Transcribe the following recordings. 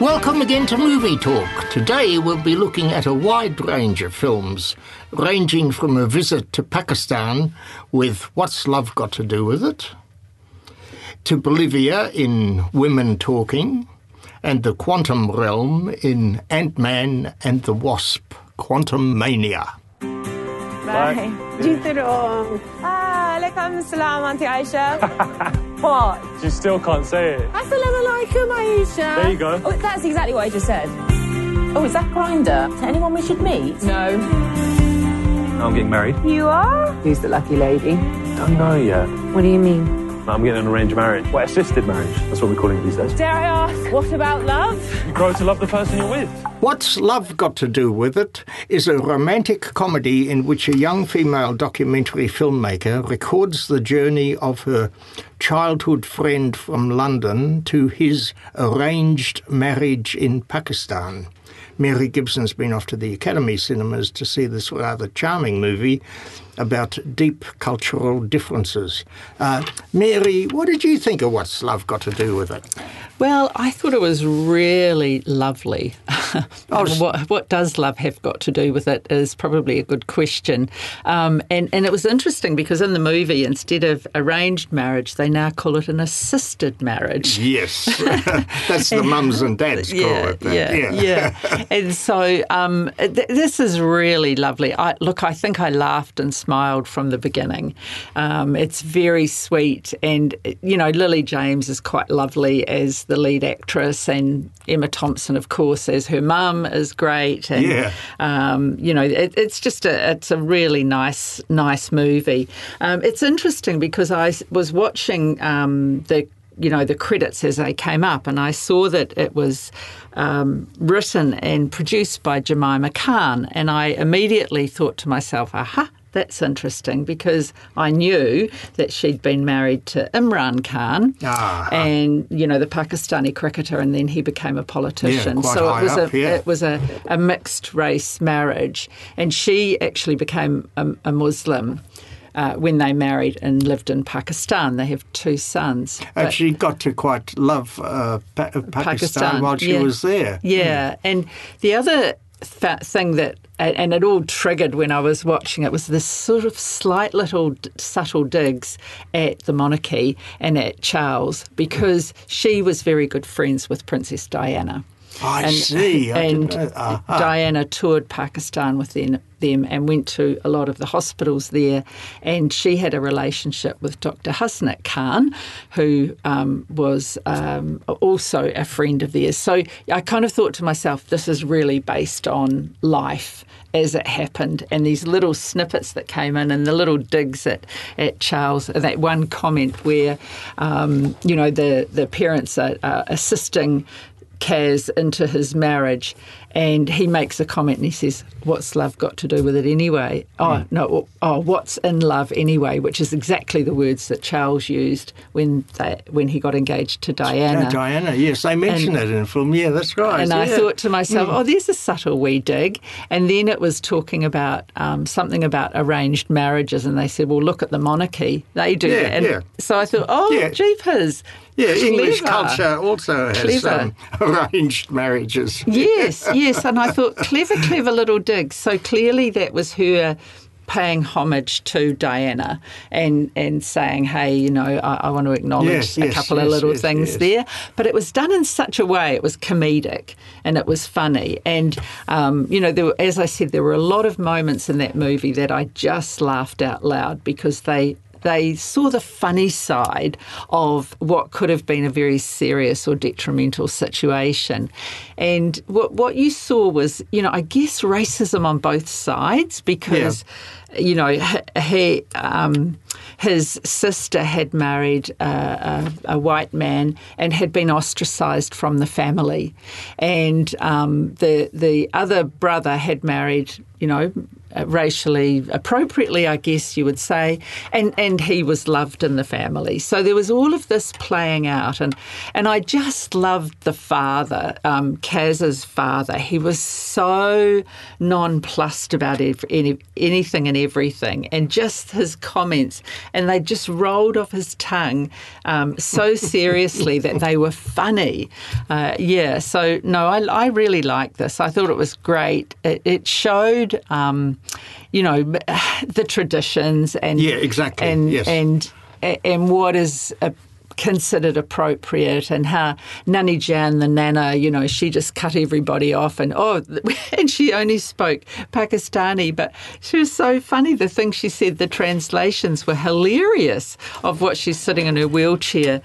Welcome again to Movie Talk. Today we'll be looking at a wide range of films, ranging from a visit to Pakistan with What's Love Got to Do with It, to Bolivia in Women Talking, and the quantum realm in Ant Man and the Wasp Quantumania. Bye. Jitro. Ah, alaikum salam, Auntie Aisha. what? You still can't say it. Assalamu alaikum, Aisha. There you go. Oh, that's exactly what I just said. Oh, is that Grinder? Is there anyone we should meet? No. I'm getting married. You are? Who's the lucky lady? Don't know yet. What do you mean? I'm getting an arranged marriage. Well, assisted marriage. That's what we're calling it these days. Dare I ask, what about love? You grow to love the person you're with. What's Love Got to Do with It is a romantic comedy in which a young female documentary filmmaker records the journey of her childhood friend from London to his arranged marriage in Pakistan. Mary Gibson's been off to the Academy cinemas to see this rather charming movie about deep cultural differences. Uh, Mary, what did you think of What's Love Got to Do with It? Well, I thought it was really lovely. Oh, what, what does love have got to do with it is probably a good question. Um, and, and it was interesting because in the movie, instead of arranged marriage, they now call it an assisted marriage. Yes, that's the mums and dads call yeah, it. that. yeah, yeah. and so um, th- this is really lovely. I, look, I think I laughed and smiled from the beginning. Um, it's very sweet, and you know, Lily James is quite lovely as the lead actress, and Emma Thompson, of course, as her mum is great. And, Yeah. um, you know, it, it's just a it's a really nice nice movie. Um, it's interesting because I was watching um, the you know the credits as they came up, and I saw that it was um, written and produced by Jemima Khan, and I immediately thought to myself, aha. That's interesting because I knew that she'd been married to Imran Khan, Ah. and you know the Pakistani cricketer, and then he became a politician. Yeah, so it was up, a yeah. it was a, a mixed race marriage, and she actually became a, a Muslim. Uh, when they married and lived in Pakistan, they have two sons. And she got to quite love uh, pa- Pakistan, Pakistan, while she yeah. was there. Yeah, and the other thing that, and it all triggered when I was watching it, was this sort of slight little subtle digs at the monarchy and at Charles because she was very good friends with Princess Diana. I see. I and didn't know- aha. Diana toured Pakistan with them, them and went to a lot of the hospitals there. And she had a relationship with Dr. Hasnat Khan, who um, was um, also a friend of theirs. So I kind of thought to myself, this is really based on life as it happened and these little snippets that came in and the little digs at, at Charles that one comment where um, you know the, the parents are, are assisting Kaz into his marriage, and he makes a comment and he says, "What's love got to do with it anyway?" Oh no, oh what's in love anyway? Which is exactly the words that Charles used when they, when he got engaged to Diana. Yeah, Diana, yes, they mention And- it in the film. Yeah, that's right. And I thought to myself, oh, there's a subtle wee dig. And then it was talking about um, something about arranged marriages, and they said, well, look at the monarchy. They do Yeah, that. And yeah. so I thought, oh, Yeah. jeepers. Yeah, English Clever. culture also has um, arranged marriages. Yes, yes. Yes, and I thought, clever, clever little dig. So clearly that was her paying homage to Diana and, and saying, hey, you know, I, I want to acknowledge Yes, a yes, couple of little yes, things yes. there. But it was done in such a way, it was comedic and it was funny. And, um, you know, there were, as I said, there were a lot of moments in that movie that I just laughed out loud because they they saw the funny side of what could have been a very serious or detrimental situation. And what, what you saw was, you know, I guess racism on both sides because you know, he, um, his sister had married a, a, a, white man and had been ostracised from the family, and um, the the other brother had married, you know, uh, racially appropriately, I guess you would say, and and he was loved in the family. So there was all of this playing out, and and I just loved the father, um, Kaz's father. He was so nonplussed about any, anything and everything, and just his comments, and they just rolled off his tongue um, so seriously that they were funny. Uh, yeah, so no, I, I really liked this. I thought it was great. It, it showed. Um, you know, the traditions and yeah, exactly, and yes. and and what is a considered appropriate and how Nani Jan, the nana, you know, she just cut everybody off and oh, and she only spoke Pakistani, but she was so funny. The thing she said, the translations were hilarious of what she's sitting in her wheelchair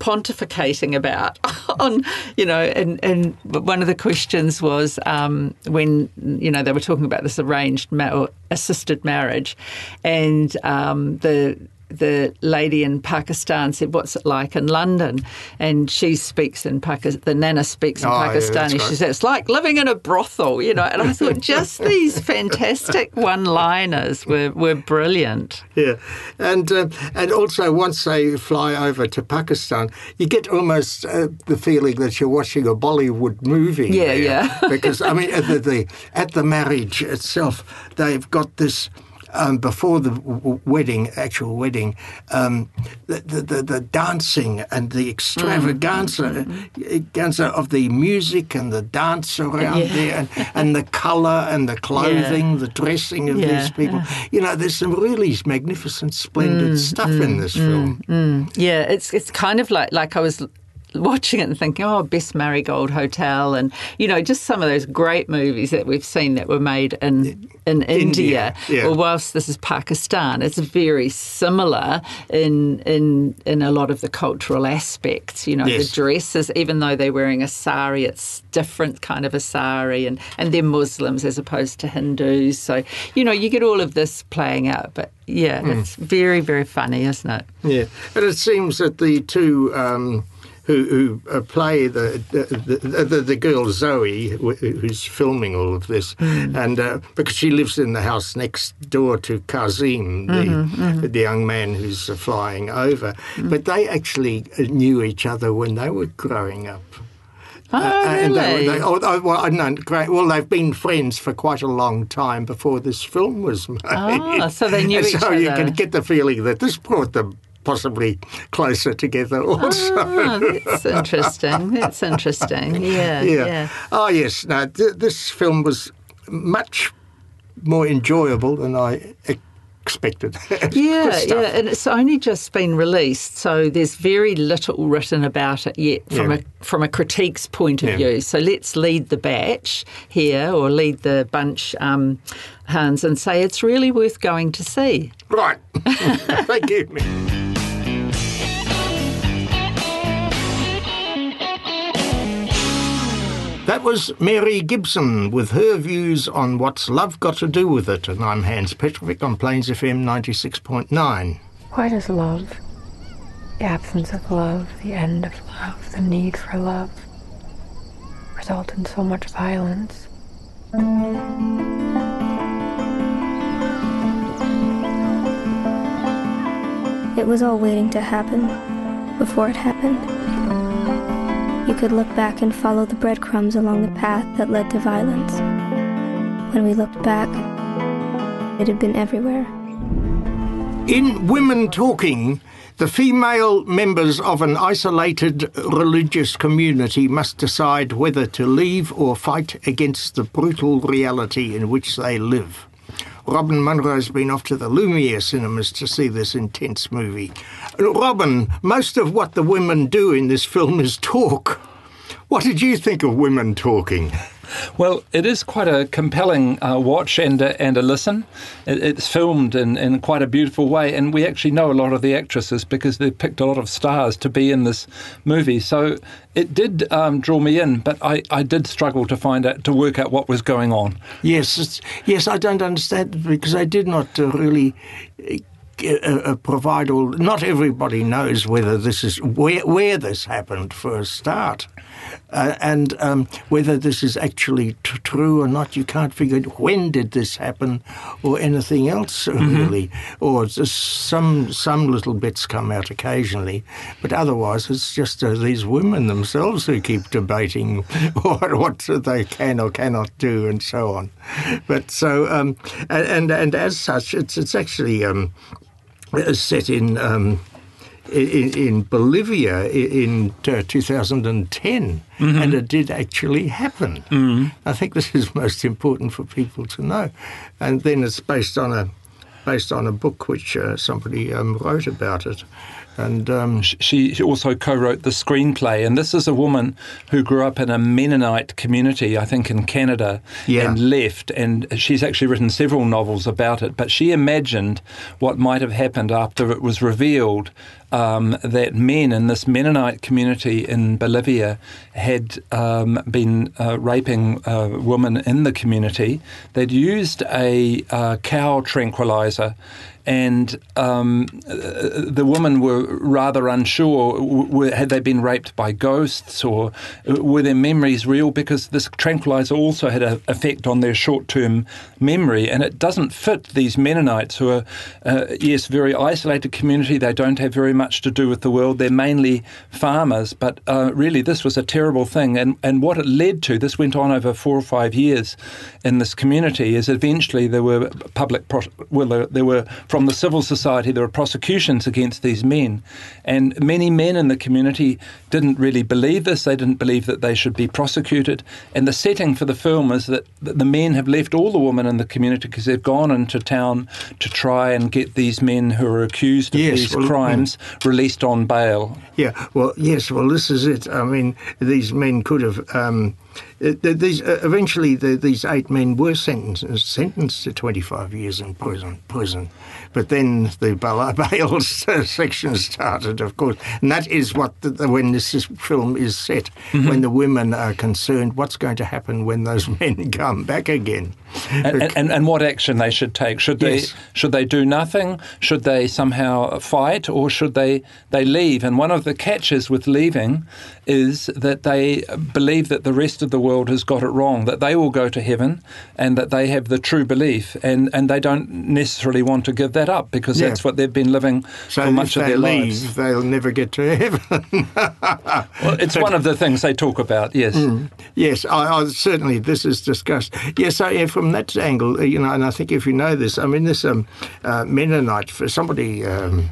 pontificating about on you know and and one of the questions was um, when you know they were talking about this arranged ma- or assisted marriage and um, the the lady in Pakistan said, "What's it like in London?" And she speaks in Pakistan. The nana speaks in oh, Pakistani. Yeah, she said, "It's like living in a brothel," you know. And I thought just these fantastic one-liners were, were brilliant. Yeah, and uh, and also once they fly over to Pakistan, you get almost uh, the feeling that you're watching a Bollywood movie. Yeah, there. yeah. because I mean, at the, the at the marriage itself, they've got this um, before the w- wedding, actual wedding, um, the, the, the, dancing and the extravaganza mm-hmm. of the music and the dance around yeah. there and, and the colour and the clothing, yeah. the dressing of yeah. these people. You know, there's some really magnificent, splendid mm, stuff mm, in this mm, film. Mm. Yeah, it's it's kind of like like I was watching it and thinking, oh, Best Marigold Hotel, and you know, just some of those great movies that we've seen that were made in in India. India yeah. Well, whilst this is Pakistan, it's very similar in in in a lot of the cultural aspects. You know, yes. the dresses, even though they're wearing a sari, it's different kind of a sari, and and they're Muslims as opposed to Hindus. So you know, you get all of this playing out, but yeah, mm. it's very very funny, isn't it? Yeah, and it seems that the two. Um, who, who uh, play the the, the the, girl Zoe, who's filming all of this, mm. and uh, because she lives in the house next door to Kazim, the, mm-hmm, mm-hmm. the young man who's uh, flying over. Mm. But they actually uh, knew each other when they were growing up. Oh, uh, really? They, they, oh, oh, well, no, great. Well, they've been friends for quite a long time before this film was made. Oh, so they knew each so other. So you can get the feeling that this brought them possibly closer together also. Ah, that's interesting. That's interesting. Yeah, yeah. yeah. Oh, yes. Now, th- this film was much more enjoyable than I expected. yeah, yeah, and it's only just been released, so there's very little written about it yet from yeah. a from a critique's point of yeah. view. So let's lead the batch here, or lead the bunch, um, Hans, and say it's really worth going to see. Right. Thank you. That was Mary Gibson with her views on what's love got to do with it. And I'm Hans Petrovic on Plains FM 96.9. Why does love, the absence of love, the end of love, the need for love, result in so much violence? It was all waiting to happen before it happened. You could look back and follow the breadcrumbs along the path that led to violence. When we looked back, it had been everywhere. In Women Talking, the female members of an isolated religious community must decide whether to leave or fight against the brutal reality in which they live. Robin Munro's been off to the Lumiere cinemas to see this intense movie. Robin, most of what the women do in this film is talk. What did you think of women talking? Well, it is quite a compelling uh, watch and a, and a listen. It, it's filmed in, in quite a beautiful way, and we actually know a lot of the actresses because they picked a lot of stars to be in this movie. So it did um, draw me in, but I, I did struggle to find out to work out what was going on. Yes, yes, I don't understand because I did not uh, really uh, uh, provide all. Not everybody knows whether this is where where this happened for a start, uh, and um, whether this is actually t- true or not. You can't figure out when did this happen, or anything else mm-hmm. really, or some some little bits come out occasionally, but otherwise it's just uh, these women themselves who keep debating what what they can or cannot do and so on. But so um, and and as such, it's it's actually. Um, uh, set in um, in, in, Bolivia in uh, 2010, mm-hmm. and it did actually happen. Mm-hmm. I think this is most important for people to know. And then it's based on a based on a book which uh, somebody um, wrote about it. And um, she also co-wrote the screenplay. And this is a woman who grew up in a Mennonite community, I think, in Canada, yeah. and left. And she's actually written several novels about it. But she imagined what might have happened after it was revealed um, that men in this Mennonite community in Bolivia had um, been uh, raping women in the community. They'd used a uh, cow tranquilizer and um, the women were rather unsure were, had they been raped by ghosts or were their memories real because this tranquilizer also had an effect on their short term memory and it doesn't fit these Mennonites who are, uh, yes, very isolated community. They don't have very much to do with the world. They're mainly farmers, but uh, really this was a terrible thing. And, and what it led to, this went on over four or five years in this community, is eventually there were public, pro- well, there, there were from the civil society, there were prosecutions against these men. And many men in the community didn't really believe this. They didn't believe that they should be prosecuted. And the setting for the film is that the men have left all the women in the community because they've gone into town to try and get these men who are accused of yes, these well, crimes mm. Released on bail. Yeah, well, yes, well, this is it. I mean, these men could have. Um, these, uh, eventually, the, these eight men were sentenced, sentenced to 25 years in prison. prison. But then the bail section started, of course. And that is what, the, when this film is set, mm-hmm. when the women are concerned, what's going to happen when those men come back again? And, and, and what action they should take? Should they yes. should they do nothing? Should they somehow fight, or should they they leave? And one of the catches with leaving is that they believe that the rest of the world has got it wrong, that they will go to heaven, and that they have the true belief, and, and they don't necessarily want to give that up because yeah. that's what they've been living so for much of their leave, lives. They'll never get to heaven. well, it's one of the things they talk about. Yes, mm, yes, I, I, certainly this is discussed. Yes, so, yeah, from that angle, you know, and I think if you know this, I mean, this um, uh, Mennonite for somebody. Um,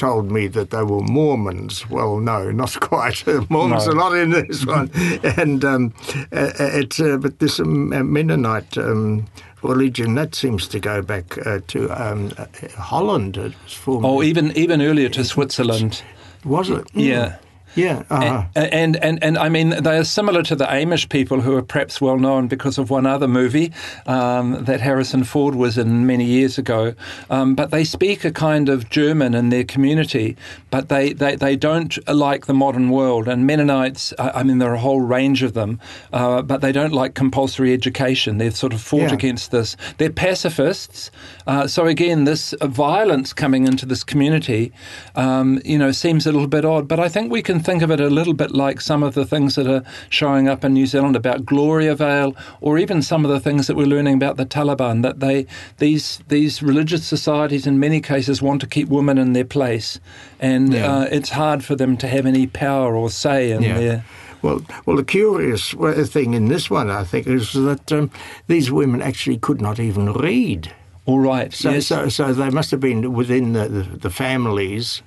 told me that they were Mormons. Well, no, not quite. Mormons no. are not in this one. and um, uh, it's uh, but this um, Mennonite um, religion that seems to go back uh, to um, uh, Holland. Oh, even even earlier to Switzerland. Was it? Mm. Yeah. Yeah, uh-huh. and, and, and and I mean they are similar to the Amish people who are perhaps well known because of one other movie um, that Harrison Ford was in many years ago. Um, but they speak a kind of German in their community, but they, they, they don't like the modern world. And Mennonites, I mean, there are a whole range of them, uh, but they don't like compulsory education. They've sort of fought yeah. against this. They're pacifists. Uh, so again, this violence coming into this community, um, you know, seems a little bit odd. But I think we can think of it a little bit like some of the things that are showing up in New Zealand about Gloriavale, or even some of the things that we're learning about the Taliban. That they these these religious societies in many cases want to keep women in their place, and yeah. uh, it's hard for them to have any power or say in yeah. their. Well, well, the curious thing in this one, I think, is that um, these women actually could not even read. All right. So, yes. so, so they must have been within the, the, the families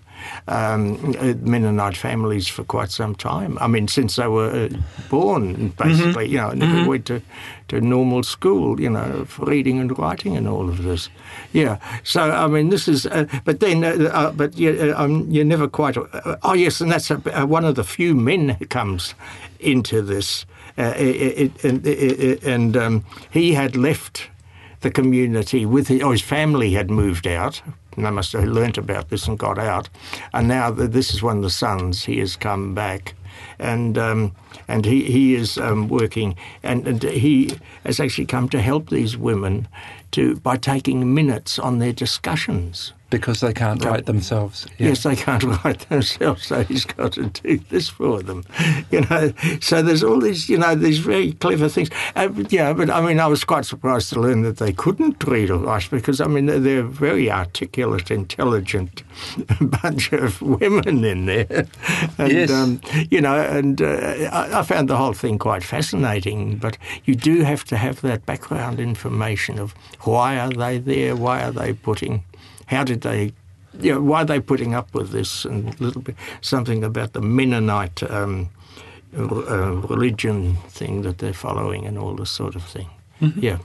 um, Mennonite families for quite some time. I mean, since they were uh, born, basically, mm-hmm. you know, never mm-hmm. went to, to normal school, you know, for reading and writing and all of this. Yeah. So, I mean, this is, uh, but then, uh, uh but you, uh, um, you're never quite, uh, oh, yes, and that's a, one of the few men who comes into this uh, it, it, and, it, and um, he had left the community with his, or his family had moved out. And they must have learnt about this and got out. And now this is one of the sons. He has come back, and um, and he he is um, working, and, and he has actually come to help these women to by taking minutes on their discussions because they can't write themselves. Yeah. Yes, they can't write themselves, so he's got to do this for them. You know, so there's all these, you know, these very clever things. Uh, yeah, but I mean, I was quite surprised to learn that they couldn't read or write because I mean they're a very articulate, intelligent bunch of women in there. And, yes. Um, you know, and uh, I, I found the whole thing quite fascinating. But you do have to have that background information of why are they there, why are they putting how did they, you know, why are they putting up with this? And a little bit something about the Mennonite um, uh, religion thing that they're following and all this sort of thing. Mm-hmm. Yeah.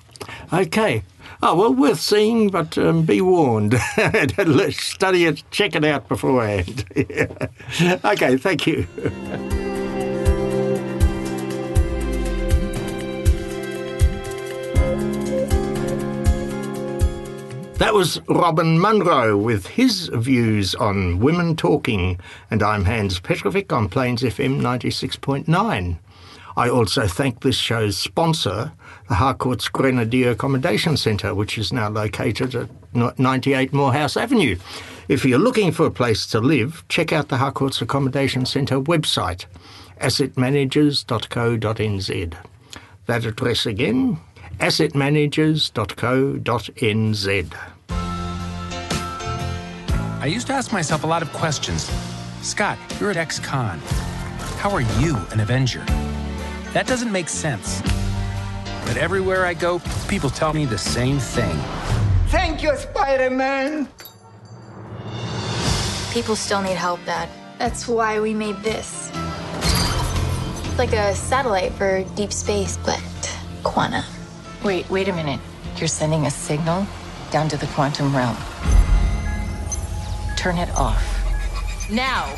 Okay. Oh, well, worth seeing, but um, be warned. Study it, check it out beforehand. okay, thank you. That was Robin Munro with his views on women talking, and I'm Hans Petrovic on Plains FM 96.9. I also thank this show's sponsor, the Harcourt's Grenadier Accommodation Centre, which is now located at 98 Moorhouse Avenue. If you're looking for a place to live, check out the Harcourt's Accommodation Centre website, assetmanagers.co.nz. That address again, assetmanagers.co.nz. I used to ask myself a lot of questions. Scott, you're at ex-con. How are you an Avenger? That doesn't make sense. But everywhere I go, people tell me the same thing. Thank you, Spider-Man! People still need help, Dad. That's why we made this. It's like a satellite for deep space, but quantum. Wait, wait a minute. You're sending a signal down to the quantum realm. Turn it off. Now!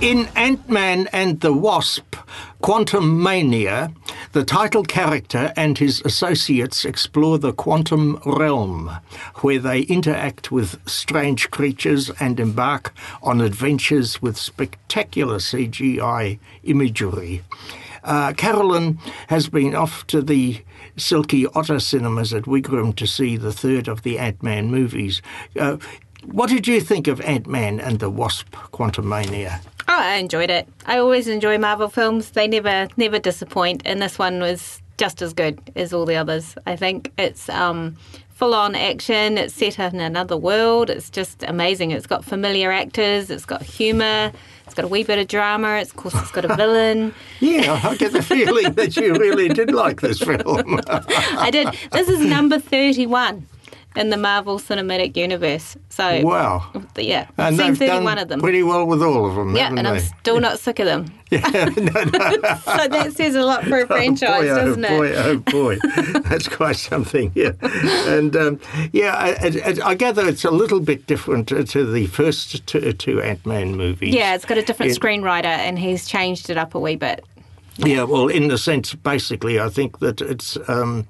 In Ant Man and the Wasp, Quantumania, the title character and his associates explore the quantum realm, where they interact with strange creatures and embark on adventures with spectacular CGI imagery. Uh, Carolyn has been off to the Silky Otter cinemas at Wigram to see the third of the Ant Man movies. Uh, what did you think of Ant Man and the Wasp Quantumania? Oh, I enjoyed it. I always enjoy Marvel films. They never never disappoint, and this one was just as good as all the others. I think it's um, full on action. It's set in another world. It's just amazing. It's got familiar actors. It's got humour. It's got a wee bit of drama. It's, of course, it's got a villain. yeah, I get the feeling that you really did like this film. I did. This is number 31 in the Marvel Cinematic Universe. So wow, yeah, and seen thirty-one of them. Pretty well with all of them. Yeah, and they? I'm still not sick of them. yeah, no, no. so that says a lot for a franchise, oh boy, doesn't oh it? Boy, oh boy, that's quite something. Yeah, and um, yeah, I, I, I, gather it's a little bit different to the first two, two Ant Man movies. Yeah, it's got a different it, screenwriter, and he's changed it up a wee bit. Yeah, well, in the sense, basically, I think that it's. Um,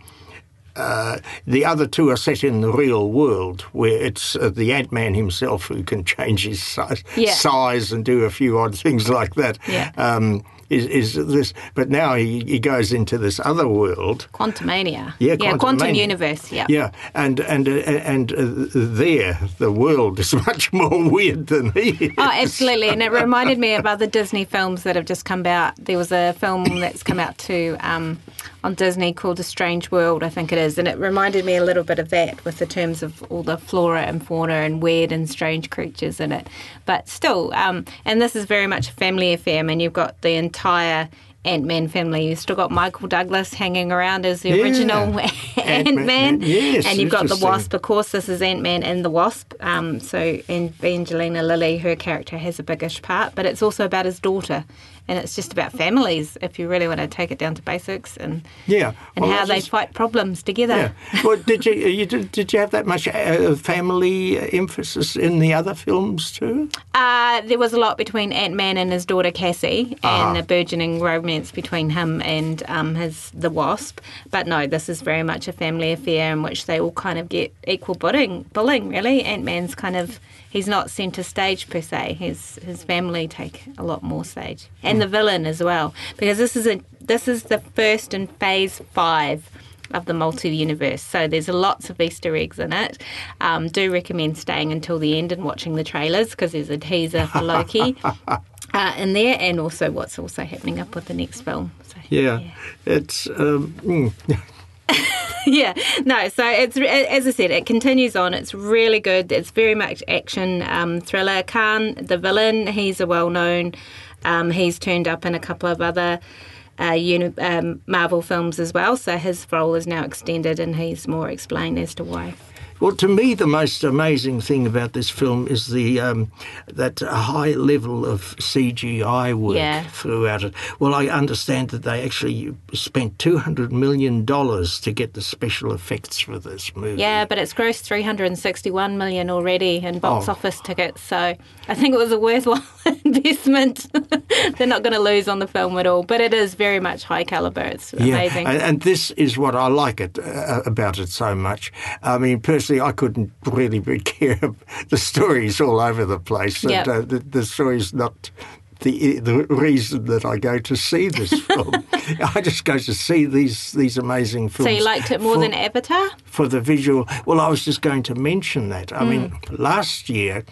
uh, the other two are set in the real world, where it's uh, the Ant Man himself who can change his size, yeah. size and do a few odd things like that. Yeah. Um, is, is this? But now he, he goes into this other world, Quantumania. Yeah, yeah, quantum universe. Yeah, yeah, and and uh, and uh, there the world is much more weird than he. Is. Oh, absolutely, and it reminded me of other Disney films that have just come out. There was a film that's come out too. Um, on Disney called A Strange World, I think it is, and it reminded me a little bit of that with the terms of all the flora and fauna and weird and strange creatures in it. But still, um, and this is very much a family affair. I mean, you've got the entire Ant Man family. You've still got Michael Douglas hanging around as the yeah. original Ant Man. Yes, and you've got the Wasp. Of course, this is Ant Man and the Wasp. Um, so, and Angelina Lilly, her character has a biggish part, but it's also about his daughter and it's just about families if you really want to take it down to basics and yeah, and well, how they just, fight problems together. Yeah. Well, did you, you did, did you have that much uh, family emphasis in the other films too? Uh, there was a lot between Ant Man and his daughter Cassie, uh-huh. and a burgeoning romance romance between him and um, his the Wasp. But no, this is very much a family affair in which they all kind of get equal bullying. Bullying really. Ant Man's kind of he's not centre stage per se. His his family take a lot more stage, and the villain as well, because this is a this is the first in Phase Five of the multi universe. So there's lots of Easter eggs in it. Um, do recommend staying until the end and watching the trailers because there's a teaser for Loki. Uh, in there, and also what's also happening up with the next film. So, yeah. yeah. it's um, mm. yeah, no. So it's as I said, it continues on. It's really good. It's very much action um, thriller. Kang, the villain, he's a well known. Um, he's turned up in a couple of other uh, uni- um, Marvel films as well. So his role is now extended, and he's more explained as to why. Well, to me, the most amazing thing about this film is the um, that high level of CGI work yeah. throughout it. Well, I understand that they actually spent two hundred million dollars to get the special effects for this movie. Yeah, but it's grossed three hundred and sixty-one million already in box oh. office tickets. So I think it was a worthwhile investment. They're not going to lose on the film at all, but it is very much high caliber. It's yeah. amazing, and, and, this is what I like it uh, about it so much. I mean, personally I couldn't really care. the story's all over the place. Yep. And, uh, the, the story's not the the reason that I go to see this film. I just go to see these these amazing films. So you liked it more for, than Avatar? For the visual. Well, I was just going to mention that. I mm. mean, last year.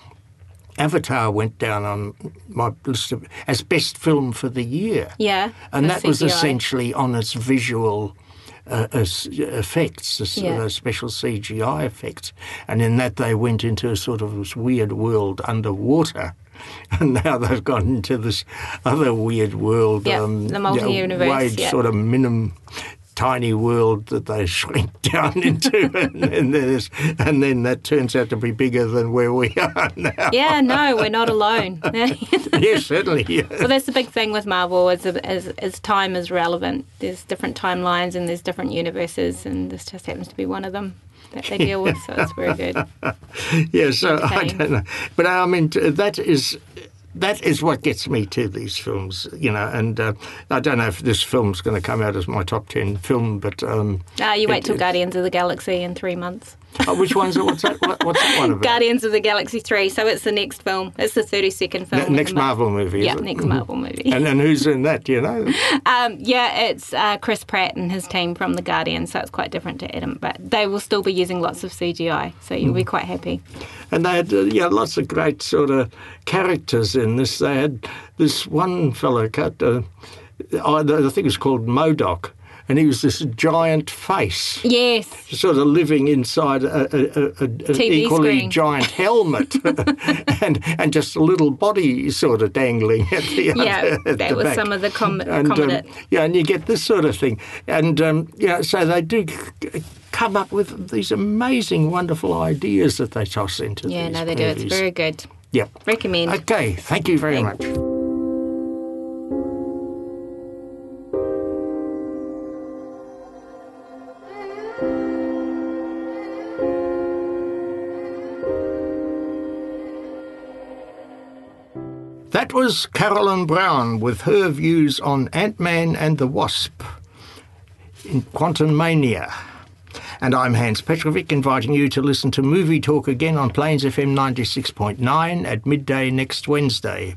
Avatar went down on my list of, as best film for the year. Yeah, and that CGI. was essentially on its visual uh, effects, yeah. uh, special CGI effects, and in that they went into a sort of this weird world underwater. And now they've gone into this other weird world, yep, um, the multi-universe, yep. sort of minimum tiny world that they shrink down into, and, and, and, then that turns out to be bigger than where we are now. Yeah, no, we're not alone. yes, certainly. Yeah. Well, that's the big thing with Marvel is, is, is time is relevant. There's different timelines and there's different universes, and this just happens to be one of them that they deal with. So it's very good. yeah, so I don't know, but I mean that is that is what gets me to these films, you know. And uh, I don't know if this film's going to come out as my top ten film, but um, uh, you wait it, till Guardians of the Galaxy in three months. Oh, which one's what's that? What, what's that one about? Guardians of the Galaxy three. So it's the next film. It's the thirty second film. Ne- next Marvel movie. Yeah, next Marvel movie. And, and who's in that? Do you know? Um, yeah, it's uh, Chris Pratt and his team from the Guardians. So it's quite different to Adam, but they will still be using lots of CGI. So you'll mm. be quite happy. And they had uh, yeah lots of great sort of characters in this. They had this one fellow cut. Uh, I think it was called MODOK and he was this giant face. Yes. Sort of living inside a, a, a, an equally screen. giant helmet and and just a little body sort of dangling at the Yeah, at that the was back. some of the com- and, um, Yeah, and you get this sort of thing. And um, yeah, so they do come up with these amazing, wonderful ideas that they toss into Yeah, these Yeah, no, they movies. do. It's very good. Yep. Recommend. Okay, thank you very Thank much. That was Carolyn Brown with her views on Ant Man and the Wasp in Quantumania. And I'm Hans Petrovic, inviting you to listen to Movie Talk again on Plains FM 96.9 at midday next Wednesday.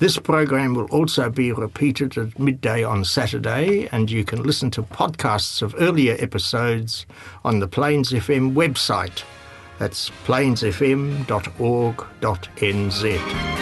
This program will also be repeated at midday on Saturday, and you can listen to podcasts of earlier episodes on the Plains FM website. That's plainsfm.org.nz.